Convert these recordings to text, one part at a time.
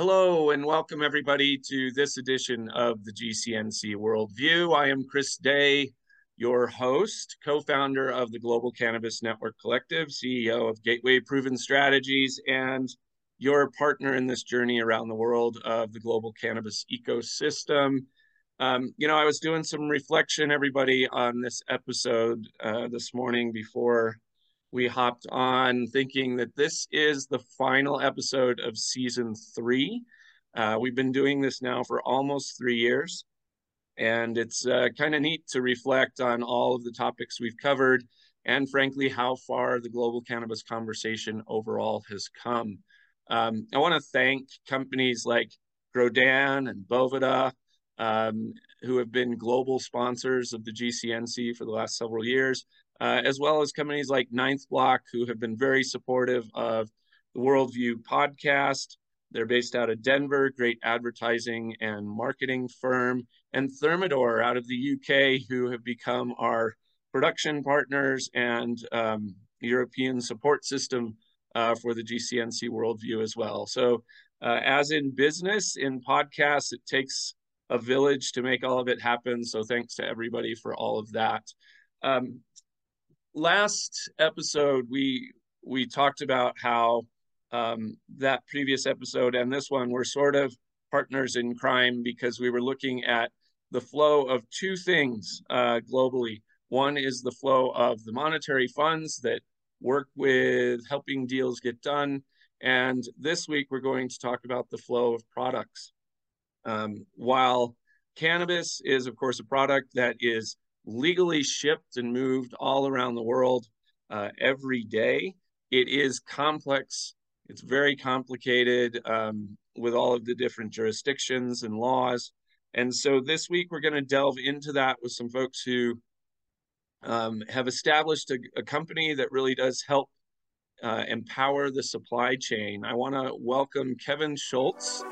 Hello and welcome everybody to this edition of the GCNC Worldview. I am Chris Day, your host, co-founder of the Global Cannabis Network Collective, CEO of Gateway Proven Strategies, and your partner in this journey around the world of the global cannabis ecosystem. Um, you know, I was doing some reflection, everybody, on this episode uh, this morning before we hopped on thinking that this is the final episode of season three. Uh, we've been doing this now for almost three years, and it's uh, kind of neat to reflect on all of the topics we've covered and, frankly, how far the global cannabis conversation overall has come. Um, I want to thank companies like Grodan and Boveda, um, who have been global sponsors of the GCNC for the last several years uh, as well as companies like Ninth Block, who have been very supportive of the Worldview podcast. They're based out of Denver, great advertising and marketing firm, and Thermador out of the UK, who have become our production partners and um, European support system uh, for the GCNC Worldview as well. So, uh, as in business, in podcasts, it takes a village to make all of it happen. So, thanks to everybody for all of that. Um, last episode we we talked about how um, that previous episode and this one were sort of partners in crime because we were looking at the flow of two things uh, globally. One is the flow of the monetary funds that work with helping deals get done. And this week, we're going to talk about the flow of products. Um, while cannabis is, of course, a product that is legally shipped and moved all around the world uh, every day. It is complex. It's very complicated um, with all of the different jurisdictions and laws. And so this week we're going to delve into that with some folks who um, have established a, a, company that really does help uh, empower the supply chain. I want to welcome Kevin Schultz.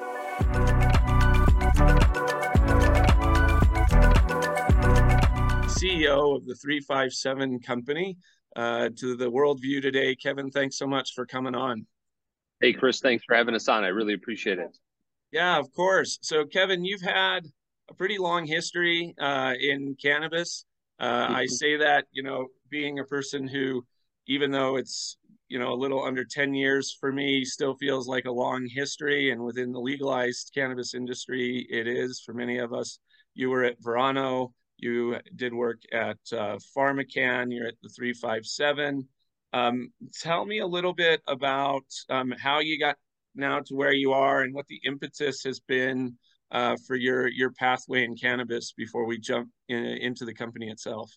CEO of the 357 company, uh, to the worldview today. Kevin, thanks so much for coming on. Hey, Chris, thanks for having us on. I really appreciate it. Yeah, of course. So, Kevin, you've had a pretty long history uh, in cannabis. Uh, I say that, you know, being a person who, even though it's, you know, a little under 10 years for me, still feels like a long history. And within the legalized cannabis industry, it is for many of us. You were at Verano you did work at uh, PharmaCann. You're at the 357. Um, tell me a little bit about um, how you got now to where you are and what the impetus has been uh, for your your pathway in cannabis before we jump in, into the company itself.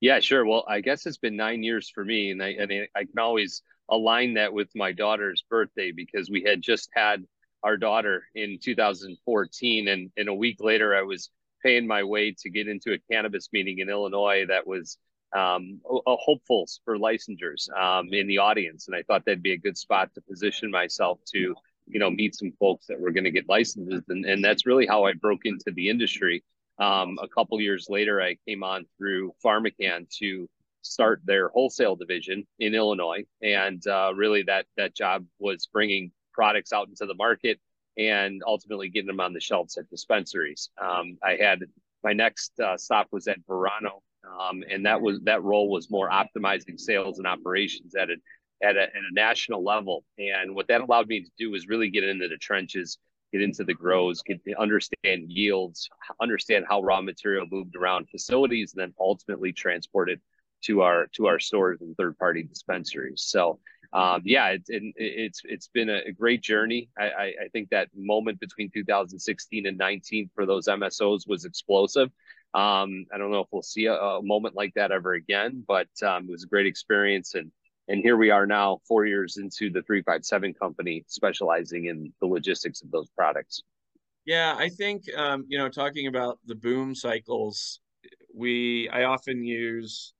Yeah, sure. Well, I guess it's been nine years for me, and I and I can always align that with my daughter's birthday because we had just had our daughter in 2014, and and a week later I was paying my way to get into a cannabis meeting in Illinois that was um, a hopefuls for licensures um, in the audience, and I thought that'd be a good spot to position myself to, you know, meet some folks that were going to get licenses, and, and that's really how I broke into the industry. Um, a couple years later, I came on through PharmaCann to start their wholesale division in Illinois, and uh, really that that job was bringing products out into the market and ultimately getting them on the shelves at dispensaries. Um, I had my next uh, stop was at Verano, um, and that was that role was more optimizing sales and operations at a, at a, at a national level. And what that allowed me to do was really get into the trenches, get into the grows, get understand yields, understand how raw material moved around facilities, and then ultimately transported to our to our stores and third party dispensaries. So um, yeah, it's it's it's been a great journey. I, I, I think that moment between 2016 and 19 for those MSOs was explosive. Um, I don't know if we'll see a, a moment like that ever again, but um, it was a great experience. And and here we are now, four years into the 357 company, specializing in the logistics of those products. Yeah, I think um, you know, talking about the boom cycles, we I often use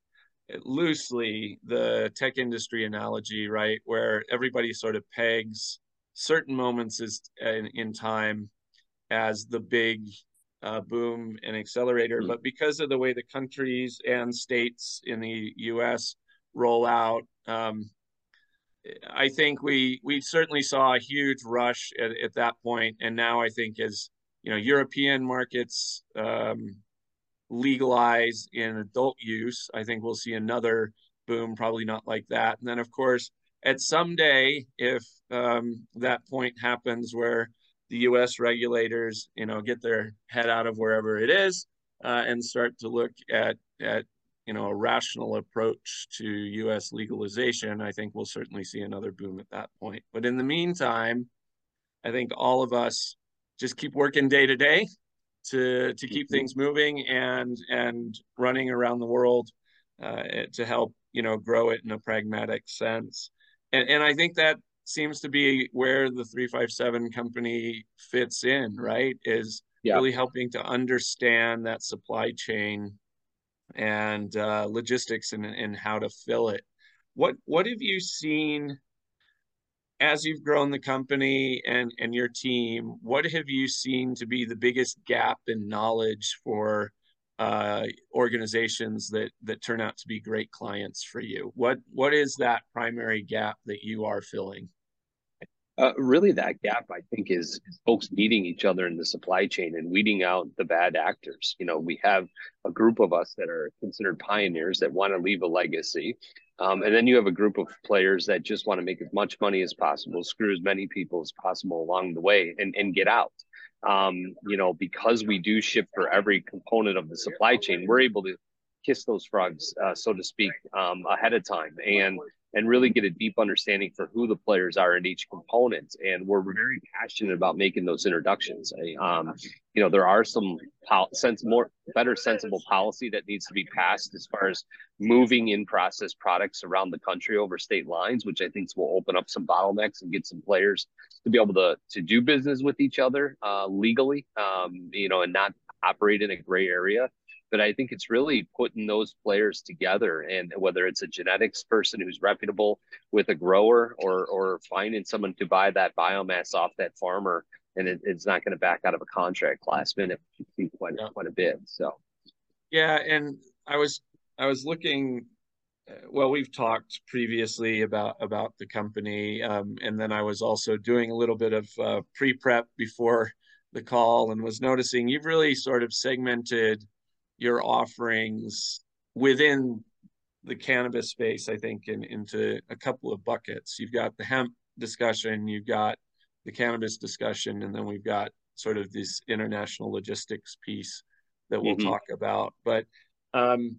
loosely the tech industry analogy, right, where everybody sort of pegs certain moments is in, in time as the big uh, boom and accelerator, mm-hmm. but because of the way the countries and states in the U.S. roll out, um, I think we we certainly saw a huge rush at, at that point, and now I think as you know European markets um, legalize in adult use, I think we'll see another boom. Probably not like that, and then of course at some day, if um, that point happens where the U.S. regulators, you know, get their head out of wherever it is uh, and start to look at at you know a rational approach to U.S. legalization, I think we'll certainly see another boom at that point. But in the meantime, I think all of us just keep working day to day to to keep mm-hmm. things moving and and running around the world uh, to help you know grow it in a pragmatic sense. And and I think that seems to be where the 357 company fits in, right? Is yeah. really helping to understand that supply chain and uh, logistics and, and how to fill it. What what have you seen as you've grown the company and and your team? What have you seen to be the biggest gap in knowledge for uh, organizations that that turn out to be great clients for you? What what is that primary gap that you are filling? Uh, really, that gap I think is, is, folks meeting each other in the supply chain and weeding out the bad actors. You know, we have a group of us that are considered pioneers that want to leave a legacy, um, and then you have a group of players that just want to make as much money as possible, screw as many people as possible along the way, and and get out. Um, you know, because we do ship for every component of the supply chain, we're able to kiss those frogs, uh, so to speak, um, ahead of time, and and really get a deep understanding for who the players are in each component. And we're very passionate about making those introductions. Um, you know, there are some pol- sense more better sensible policy that needs to be passed as far as moving in process products around the country over state lines, which I think will open up some bottlenecks and get some players to be able to to do business with each other uh, legally, um, you know, and not operate in a gray area but I think it's really putting those players together, and whether it's a genetics person who's reputable with a grower, or or finding someone to buy that biomass off that farmer, and it, it's not going to back out of a contract last minute quite yeah. quite a bit. So, yeah, and I was I was looking. Uh, well, we've talked previously about about the company, um, and then I was also doing a little bit of uh, pre prep before the call, and was noticing you've really sort of segmented your offerings within the cannabis space, I think, in, into a couple of buckets. You've got the hemp discussion, you've got the cannabis discussion, and then we've got sort of this international logistics piece that we'll mm-hmm. talk about. But um,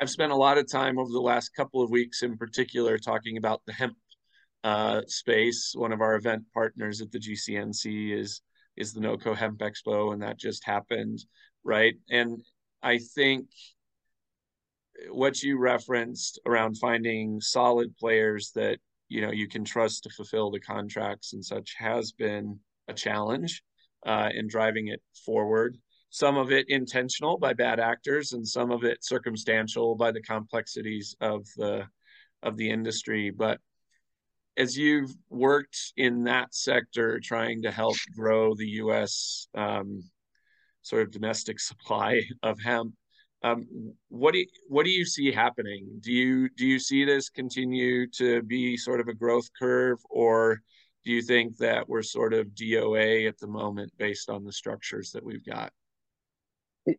I've spent a lot of time over the last couple of weeks, in particular, talking about the hemp uh, space. One of our event partners at the GCNC is is the NOCO Hemp Expo, and that just happened right? And I think what you referenced around finding solid players that you know you can trust to fulfill the contracts and such has been a challenge uh, in driving it forward. Some of it intentional by bad actors, and some of it circumstantial by the complexities of the of the industry. But as you've worked in that sector, trying to help grow the U.S. Um, sort of domestic supply of hemp. Um, what do you, what do you see happening? Do you do you see this continue to be sort of a growth curve, or do you think that we're sort of DOA at the moment based on the structures that we've got?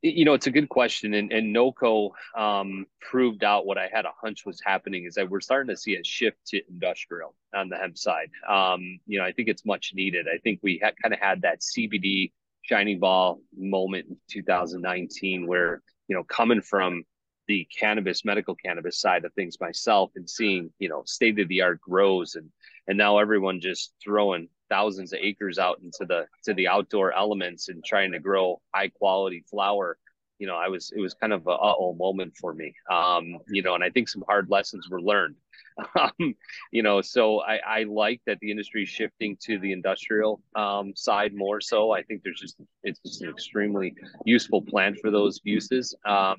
You know, it's a good question, and and NOCO um, proved out what I had a hunch was happening is that we're starting to see a shift to industrial on the hemp side. Um, you know, I think it's much needed. I think we kind of had that CBD shining ball moment in 2019 where you know coming from the cannabis medical cannabis side of things myself and seeing you know state of the art grows and and now everyone just throwing thousands of acres out into the to the outdoor elements and trying to grow high quality flower you know i was it was kind of a uh-oh moment for me. Um you know and i think some hard lessons were learned um, you know, so I, I like that the industry is shifting to the industrial um, side more so. I think there's just it's just an extremely useful plant for those uses. Um,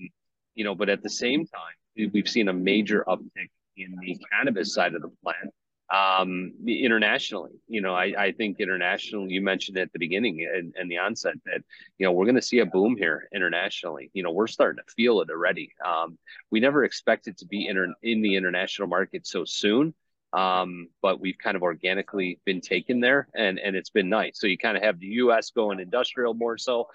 you know, but at the same time, we've seen a major uptick in the cannabis side of the plant um, internationally. You know, I, I think international, you mentioned at the beginning and, and the onset that, you know, we're going to see a boom here internationally. You know, we're starting to feel it already. Um, we never expected to be inter- in the international market so soon. Um, but we've kind of organically been taken there and, and it's been nice. So you kind of have the US going industrial more so,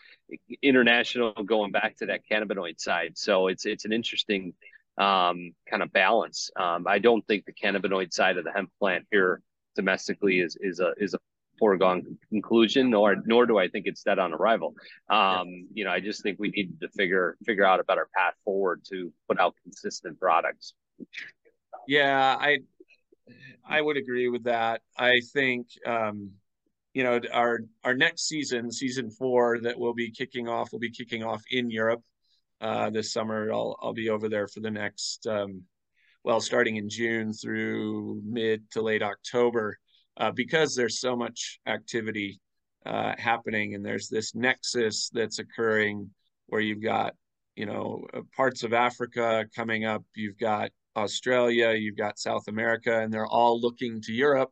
international going back to that cannabinoid side. So it's it's an interesting um, kind of balance. Um, I don't think the cannabinoid side of the hemp plant here domestically is is a is a foregone conclusion, nor nor do I think it's dead on arrival. Um, you know, I just think we need to figure figure out a better path forward to put out consistent products. Yeah, I I would agree with that. I think um, you know our our next season, season four, that will be kicking off, will be kicking off in Europe uh, this summer. I'll I'll be over there for the next um, well, starting in June through mid to late October, uh, because there's so much activity uh, happening, and there's this nexus that's occurring where you've got you know uh, parts of Africa coming up, you've got Australia, you've got South America, and they're all looking to Europe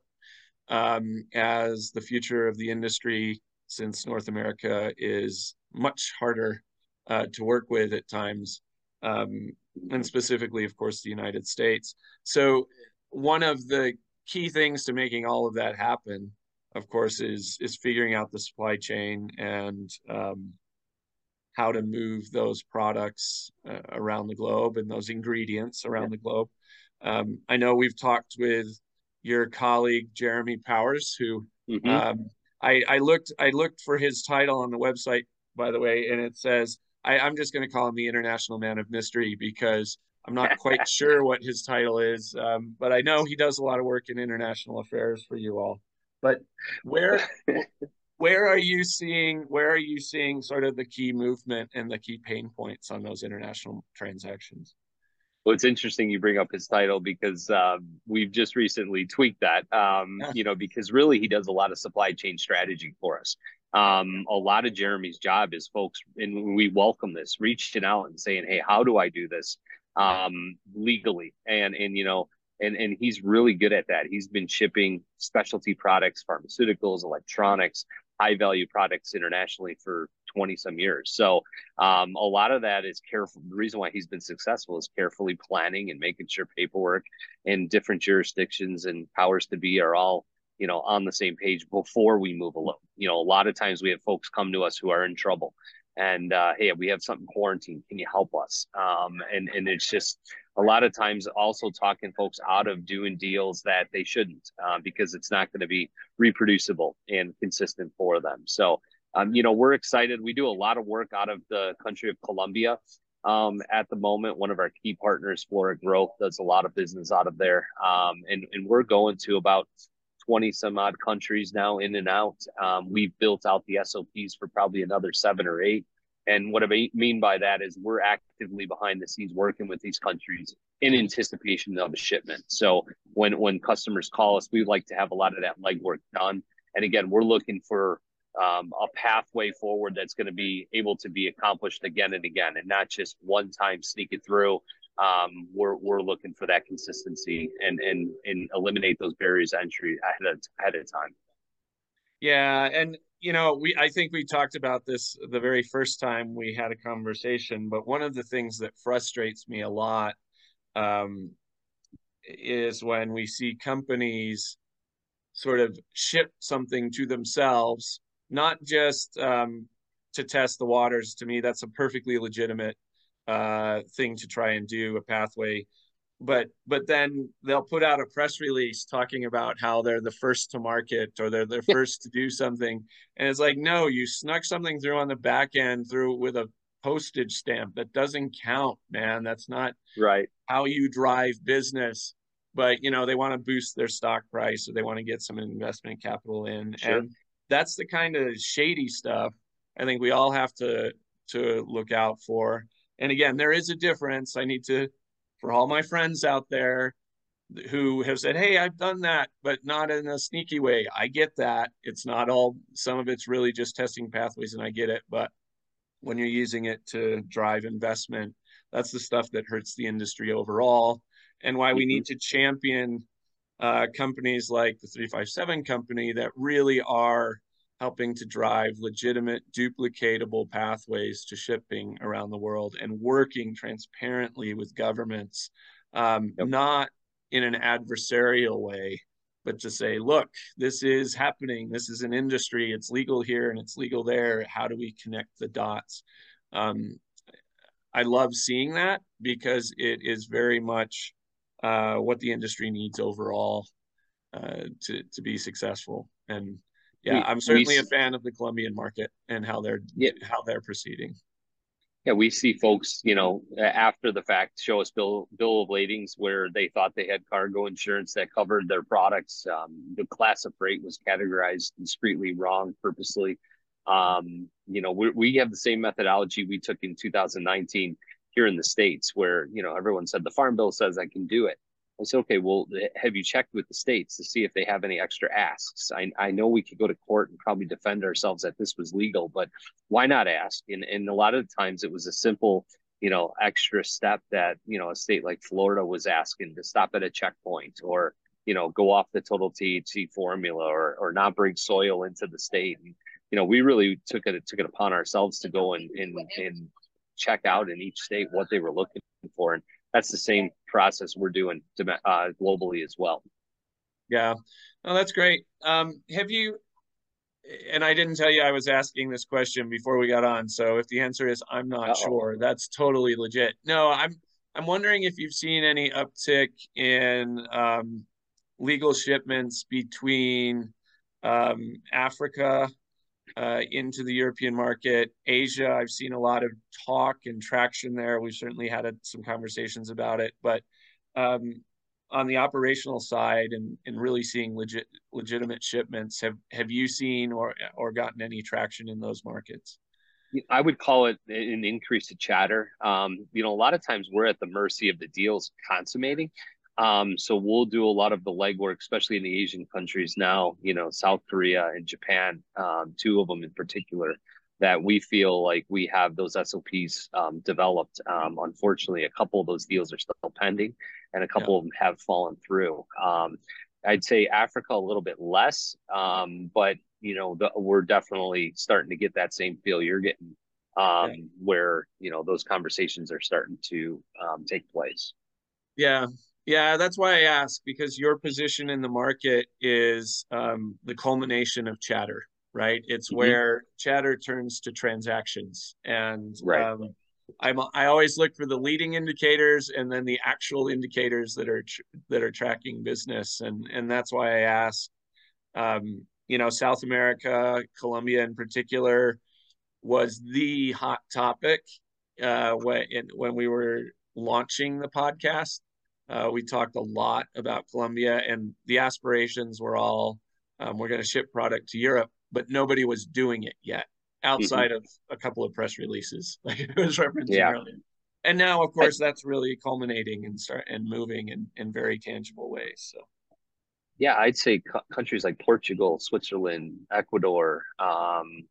um, as the future of the industry, since North America is much harder uh, to work with at times, um, and specifically, of course, the United States. So, one of the key things to making all of that happen, of course, is is figuring out the supply chain and um, how to move those products uh, around the globe and those ingredients around yeah. the globe. Um, I know we've talked with your colleague Jeremy Powers, who mm-hmm. um, I, I, looked I looked for his title on the website, by the way, and it says I, I'm just going to call him the International Man of Mystery because I'm not quite sure what his title is, um, but I know he does a lot of work in international affairs for you all. But where where are you seeing where are you seeing sort of the key movement and the key pain points on those international transactions? Well it's interesting you bring up his title because um, we've just recently tweaked that um, you know because really he does a lot of supply chain strategy for us um, a lot of jeremy's job is folks and we welcome this reaching out and saying hey how do i do this um, legally and and you know and and he's really good at that. He's been shipping specialty products, pharmaceuticals, electronics, high value products internationally for 20 some years. So um, a lot of that is careful. The reason why he's been successful is carefully planning and making sure paperwork in different jurisdictions and powers to be are all you know on the same page before we move along. You know, a lot of times we have folks come to us who are in trouble and uh, hey, we have something quarantine. Can you help us? Um, and and it's just a lot of times also talking folks out of doing deals that they shouldn't uh, because it's not going to be reproducible and consistent for them. So, um, you know, we're excited. We do a lot of work out of the country of Colombia. Um, at the moment, one of our key partners, Flora Growth, does a lot of business out of there. Um, and, and we're going to about 20 some odd countries now in and out. Um, we've built out the SOPs for probably another seven or eight. And what I mean by that is we're actively behind the scenes working with these countries in anticipation of a shipment. So when when customers call us, we like to have a lot of that legwork done. And again, we're looking for um, a pathway forward that's going to be able to be accomplished again and again, and not just one time sneak it through um, we're we're looking for that consistency and and and eliminate those barriers entry ahead of, ahead of time. Yeah, and you know, we I think we talked about this the very first time we had a conversation, but one of the things that frustrates me a lot um, is when we see companies sort of ship something to themselves, not just um, to test the waters. To me, that's a perfectly legitimate uh, thing to try and do a pathway. But but then they'll put out a press release talking about how they're the first to market or they're the first to do something. And it's like no you snuck something through on the back end through with a postage stamp that doesn't count man. That's not right. how you drive business. But you know they want to boost their stock price or they want to get some investment capital in. Sure. and that's the kind of shady stuff i think we all have to to look out for and again, there is a difference. I need to, for all my friends out there who have said, Hey, I've done that, but not in a sneaky way. I get that. It's not all, some of it's really just testing pathways, and I get it. But when you're using it to drive investment, that's the stuff that hurts the industry overall, and why we need mm-hmm. to champion uh, companies like the 357 company that really are helping to drive legitimate, duplicatable pathways to shipping around the world and working transparently with governments, um, yep. not in an adversarial way, but to say, look, this is happening. This is an industry. It's legal here and it's legal there. How do we connect the dots? Um, I love seeing that because it is very much uh, what the industry needs overall uh, to to be successful. And yeah, we, I'm certainly we, a fan of the Colombian market and how they're yeah. how they're proceeding. Yeah, we see folks, you know, after the fact, show us bill bill of ladings where they thought they had cargo insurance that covered their products. Um, the class of freight was categorized discreetly wrong, purposely. Um, you know, we we have the same methodology we took in 2019 here in the states, where you know everyone said the farm bill says I can do it. I said, okay, well, have you checked with the states to see if they have any extra asks? I, I know we could go to court and probably defend ourselves that this was legal, but why not ask? And, and a lot of times it was a simple, you know, extra step that, you know, a state like Florida was asking to stop at a checkpoint or, you know, go off the total THC formula or, or not bring soil into the state. And, you know, we really took it, took it upon ourselves to go and, and, and check out in each state what they were looking for. And that's the same process we're doing uh, globally as well. Yeah, oh, that's great. Um, have you? And I didn't tell you I was asking this question before we got on. So if the answer is I'm not Uh-oh. sure, that's totally legit. No, I'm I'm wondering if you've seen any uptick in um, legal shipments between um, Africa uh, into the European market. Asia, I've seen a lot of talk and traction there. We've certainly had a, some conversations about it, but um, on the operational side and, and really seeing legit legitimate shipments, have have you seen or or gotten any traction in those markets? I would call it an increase to chatter. Um, you know, a lot of times we're at the mercy of the deals consummating. Um, so we'll do a lot of the legwork, especially in the Asian countries now, you know, South Korea and Japan, um, two of them in particular, that we feel like we have those SOPs um, developed. Um, unfortunately, a couple of those deals are still pending and a couple yeah. of them have fallen through. Um, I'd say Africa a little bit less, um, but, you know, the, we're definitely starting to get that same feel you're getting yeah. where, you know, those conversations are starting to take place. Yeah, yeah, that's why I ask because your position in the market is um, the culmination of chatter, right? It's mm-hmm. where chatter turns to transactions, and right. um, I'm I always look for the leading indicators and then the actual indicators that are tr- that are tracking business, and and that's why I ask. Um, you know, South America, Colombia in particular, was the hot topic uh, when when we were launching the podcast uh, we talked a lot about Colombia, and the aspirations were all um, we're going to ship product to Europe, but nobody was doing it yet outside mm-hmm. of a couple of press releases, like it was referencing yeah. earlier. And now, of course, that's really culminating and start and moving in, in very tangible ways. So, yeah, I'd say co- countries like Portugal, Switzerland, Ecuador, um,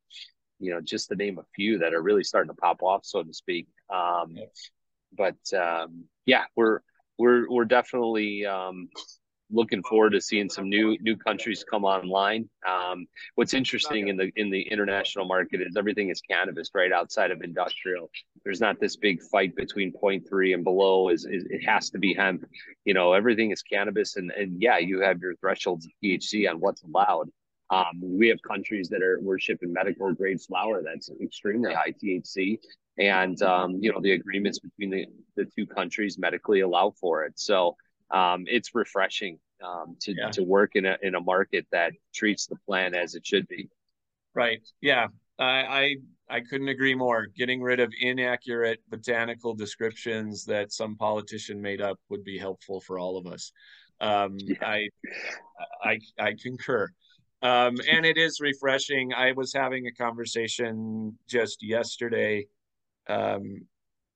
you know, just to name a few that are really starting to pop off, so to speak. Um, yeah. But um, yeah, we're we're we're definitely um, looking forward to seeing some new new countries come online. Um, what's interesting in the in the international market is everything is cannabis, right outside of industrial. There's not this big fight between 0.3 and below. Is, is it has to be hemp? You know, everything is cannabis, and and yeah, you have your thresholds of THC on what's allowed. Um, we have countries that are we're shipping medical grade flower that's extremely high THC, and um, you know the agreements between the, the two countries medically allow for it. So um, it's refreshing um, to, yeah. to work in a, in a market that treats the plant as it should be. Right. Yeah. I, I i couldn't agree more. Getting rid of inaccurate botanical descriptions that some politician made up would be helpful for all of us. Um, yeah. I, I i concur um, and it is refreshing i was having a conversation just yesterday um,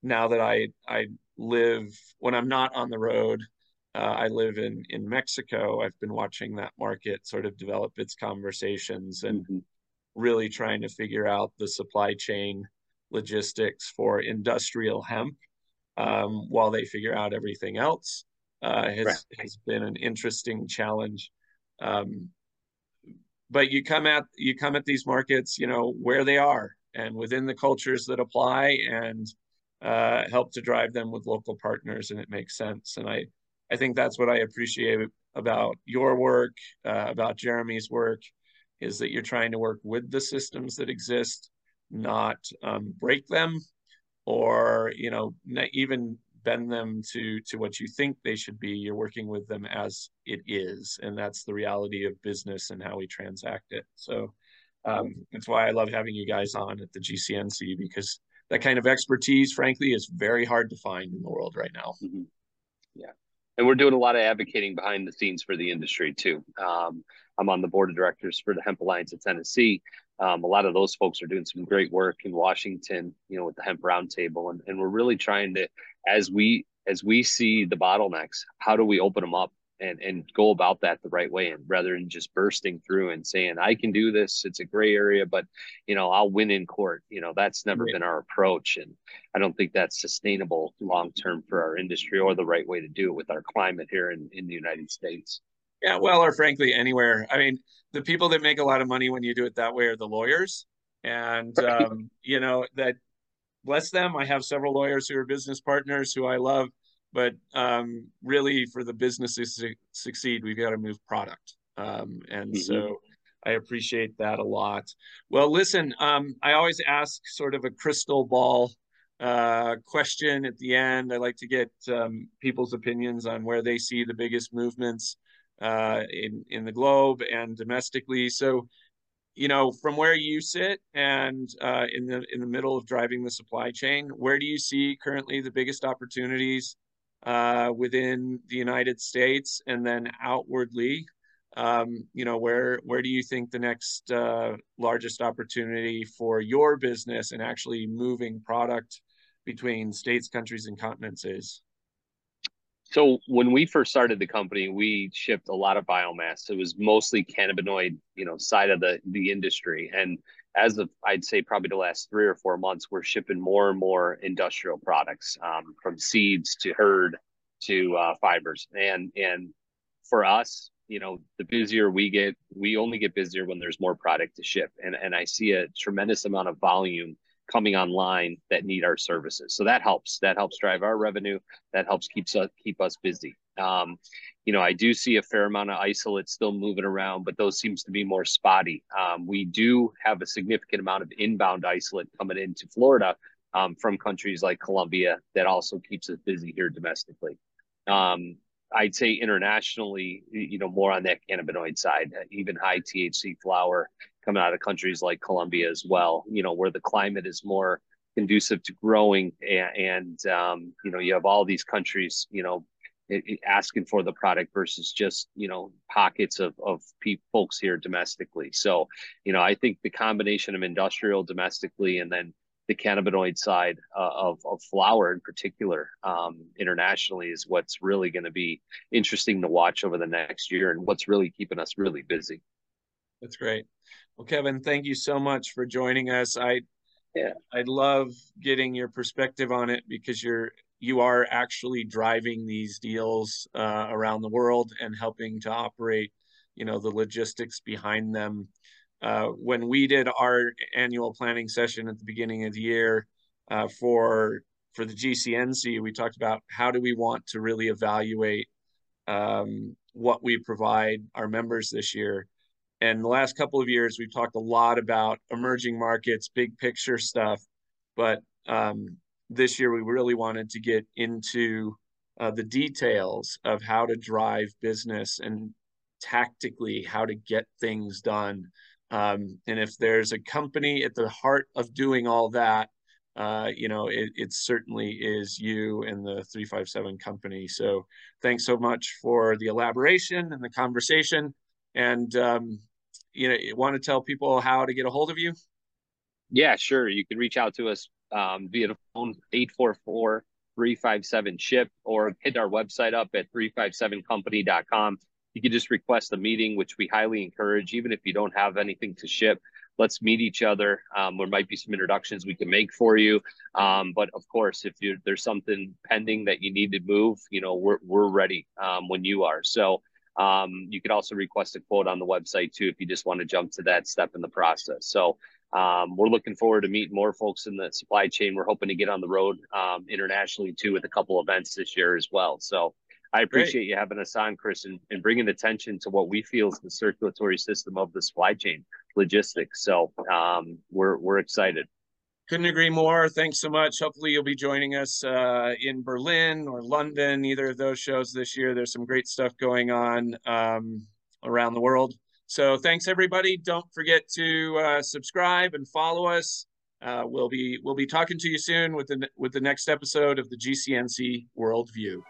now that I I live when I'm not on the road, uh, I live in in Mexico. I've been watching that market sort of develop its conversations and mm-hmm. really trying to figure out the supply chain logistics for industrial hemp um, while they figure out everything else. Uh, has right. has been an interesting challenge. Um, but you come at you come at these markets, you know where they are, and within the cultures that apply and uh, help to drive them with local partners and it makes sense. And i I think that's what I appreciate about your work, uh, about Jeremy's work, is that you're trying to work with the systems that exist, not um, break them, or you know, even bend them to to what you think they should be. You're working with them as it is, and that's the reality of business and how we transact it. So um, that's why I love having you guys on at the GCNC because that kind of expertise, frankly, is very hard to find in the world right now. Mm-hmm. Yeah. And we're doing a lot of advocating behind the scenes for the industry too. Um, I'm on the board of directors for the Hemp Alliance of Tennessee. Um, a lot of those folks are doing some great work in Washington, you know, with the Hemp Roundtable, and, and we're really trying to, as we as we see the bottlenecks, how do we open them up and and go about that the right way and rather than just bursting through and saying i can do this it's a gray area but you know i'll win in court you know that's never right. been our approach and i don't think that's sustainable long term for our industry or the right way to do it with our climate here in, in the united states yeah well or frankly anywhere. I mean the people that make a lot of money when you do it that way are the lawyers. And um, you know that bless them i have several lawyers who are business partners who i love but um, really for the businesses to succeed we've got to move product. Um, and mm-hmm. so i appreciate that a lot. Well listen um, i always ask sort of a crystal ball uh, question at the end. I like to get um, people's opinions on where they see the biggest movements uh, in in the globe and domestically so you know from where you sit and uh, in the in the middle of driving the supply chain where do you see currently the biggest opportunities uh, within the United States and then outwardly. Um, you know, where where do you think the next uh, largest opportunity for your business and actually moving product between states, countries, and continents is? So when we first started the company, we shipped a lot of biomass. It was mostly cannabinoid, you know, side of the the industry, and as of I'd say probably the last three or four months, we're shipping more and more industrial products um, from seeds to hurd to uh, fibers. And and for us, you know, the busier we get, we only get busier when there's more product to ship. And and I see a tremendous amount of volume coming online that need our services. So that helps. That helps drive our revenue. That helps keeps us keep us busy. Um, you know, I do see a fair amount of isolate still moving around, but those seems to be more spotty. Um, we do have a significant amount of inbound isolate coming into Florida um, from countries like Colombia that also keeps us busy here domestically. Um, I'd say internationally, you know, more on that cannabinoid side, even high THC flower coming out of countries like Colombia as well, you know, where the climate is more conducive to growing and, and um, you know, you have all these countries, you know, asking for the product versus just you know pockets of of folks here domestically. So you know i think the combination of industrial domestically and then the cannabinoid side uh, of, of flower in particular um, internationally is what's really going to be interesting to watch over the next year and what's really keeping us really busy that's great well kevin thank you so much for joining us i yeah i love getting your perspective on it because you're you are actually driving these deals uh, around the world and helping to operate, you know, the logistics behind them. Uh, when we did our annual planning session at the beginning of the year uh, for for the GCNC, we talked about how do we want to really evaluate um, what we provide our members this year. And the last couple of years, we've talked a lot about emerging markets, big picture stuff, but um, this year we really wanted to get into uh, the details of how to drive business and tactically how to get things done. Um, and if there's a company at the heart of doing all that, uh, you know, it, it, certainly is you and the 357 company. So thanks so much for the elaboration and the conversation. And, um, you know, you want to tell people how to get a hold of you? Yeah, sure. You can reach out to us um, via the phone 844 357 ship or hit our website up at 357company.com. You can just request a meeting, which we highly encourage, even if you don't have anything to ship. Let's meet each other. Um, there might be some introductions we can make for you. Um, but of course, if there's something pending that you need to move, you know, we're, we're ready um, when you are. So um, you could also request a quote on the website too if you just want to jump to that step in the process. So um, we're looking forward to meeting more folks in the supply chain. We're hoping to get on the road um, internationally too with a couple events this year as well. So I appreciate Great. you having us on, Chris, and, and bringing attention to what we feel is the circulatory system of the supply chain logistics. So um, we're we're excited. Couldn't agree more. Thanks so much. Hopefully, you'll be joining us uh, in Berlin or London, either of those shows this year. There's some great stuff going on um, around the world. So, thanks everybody. Don't forget to uh, subscribe and follow us. Uh, we'll be we'll be talking to you soon with the with the next episode of the GCNC Worldview.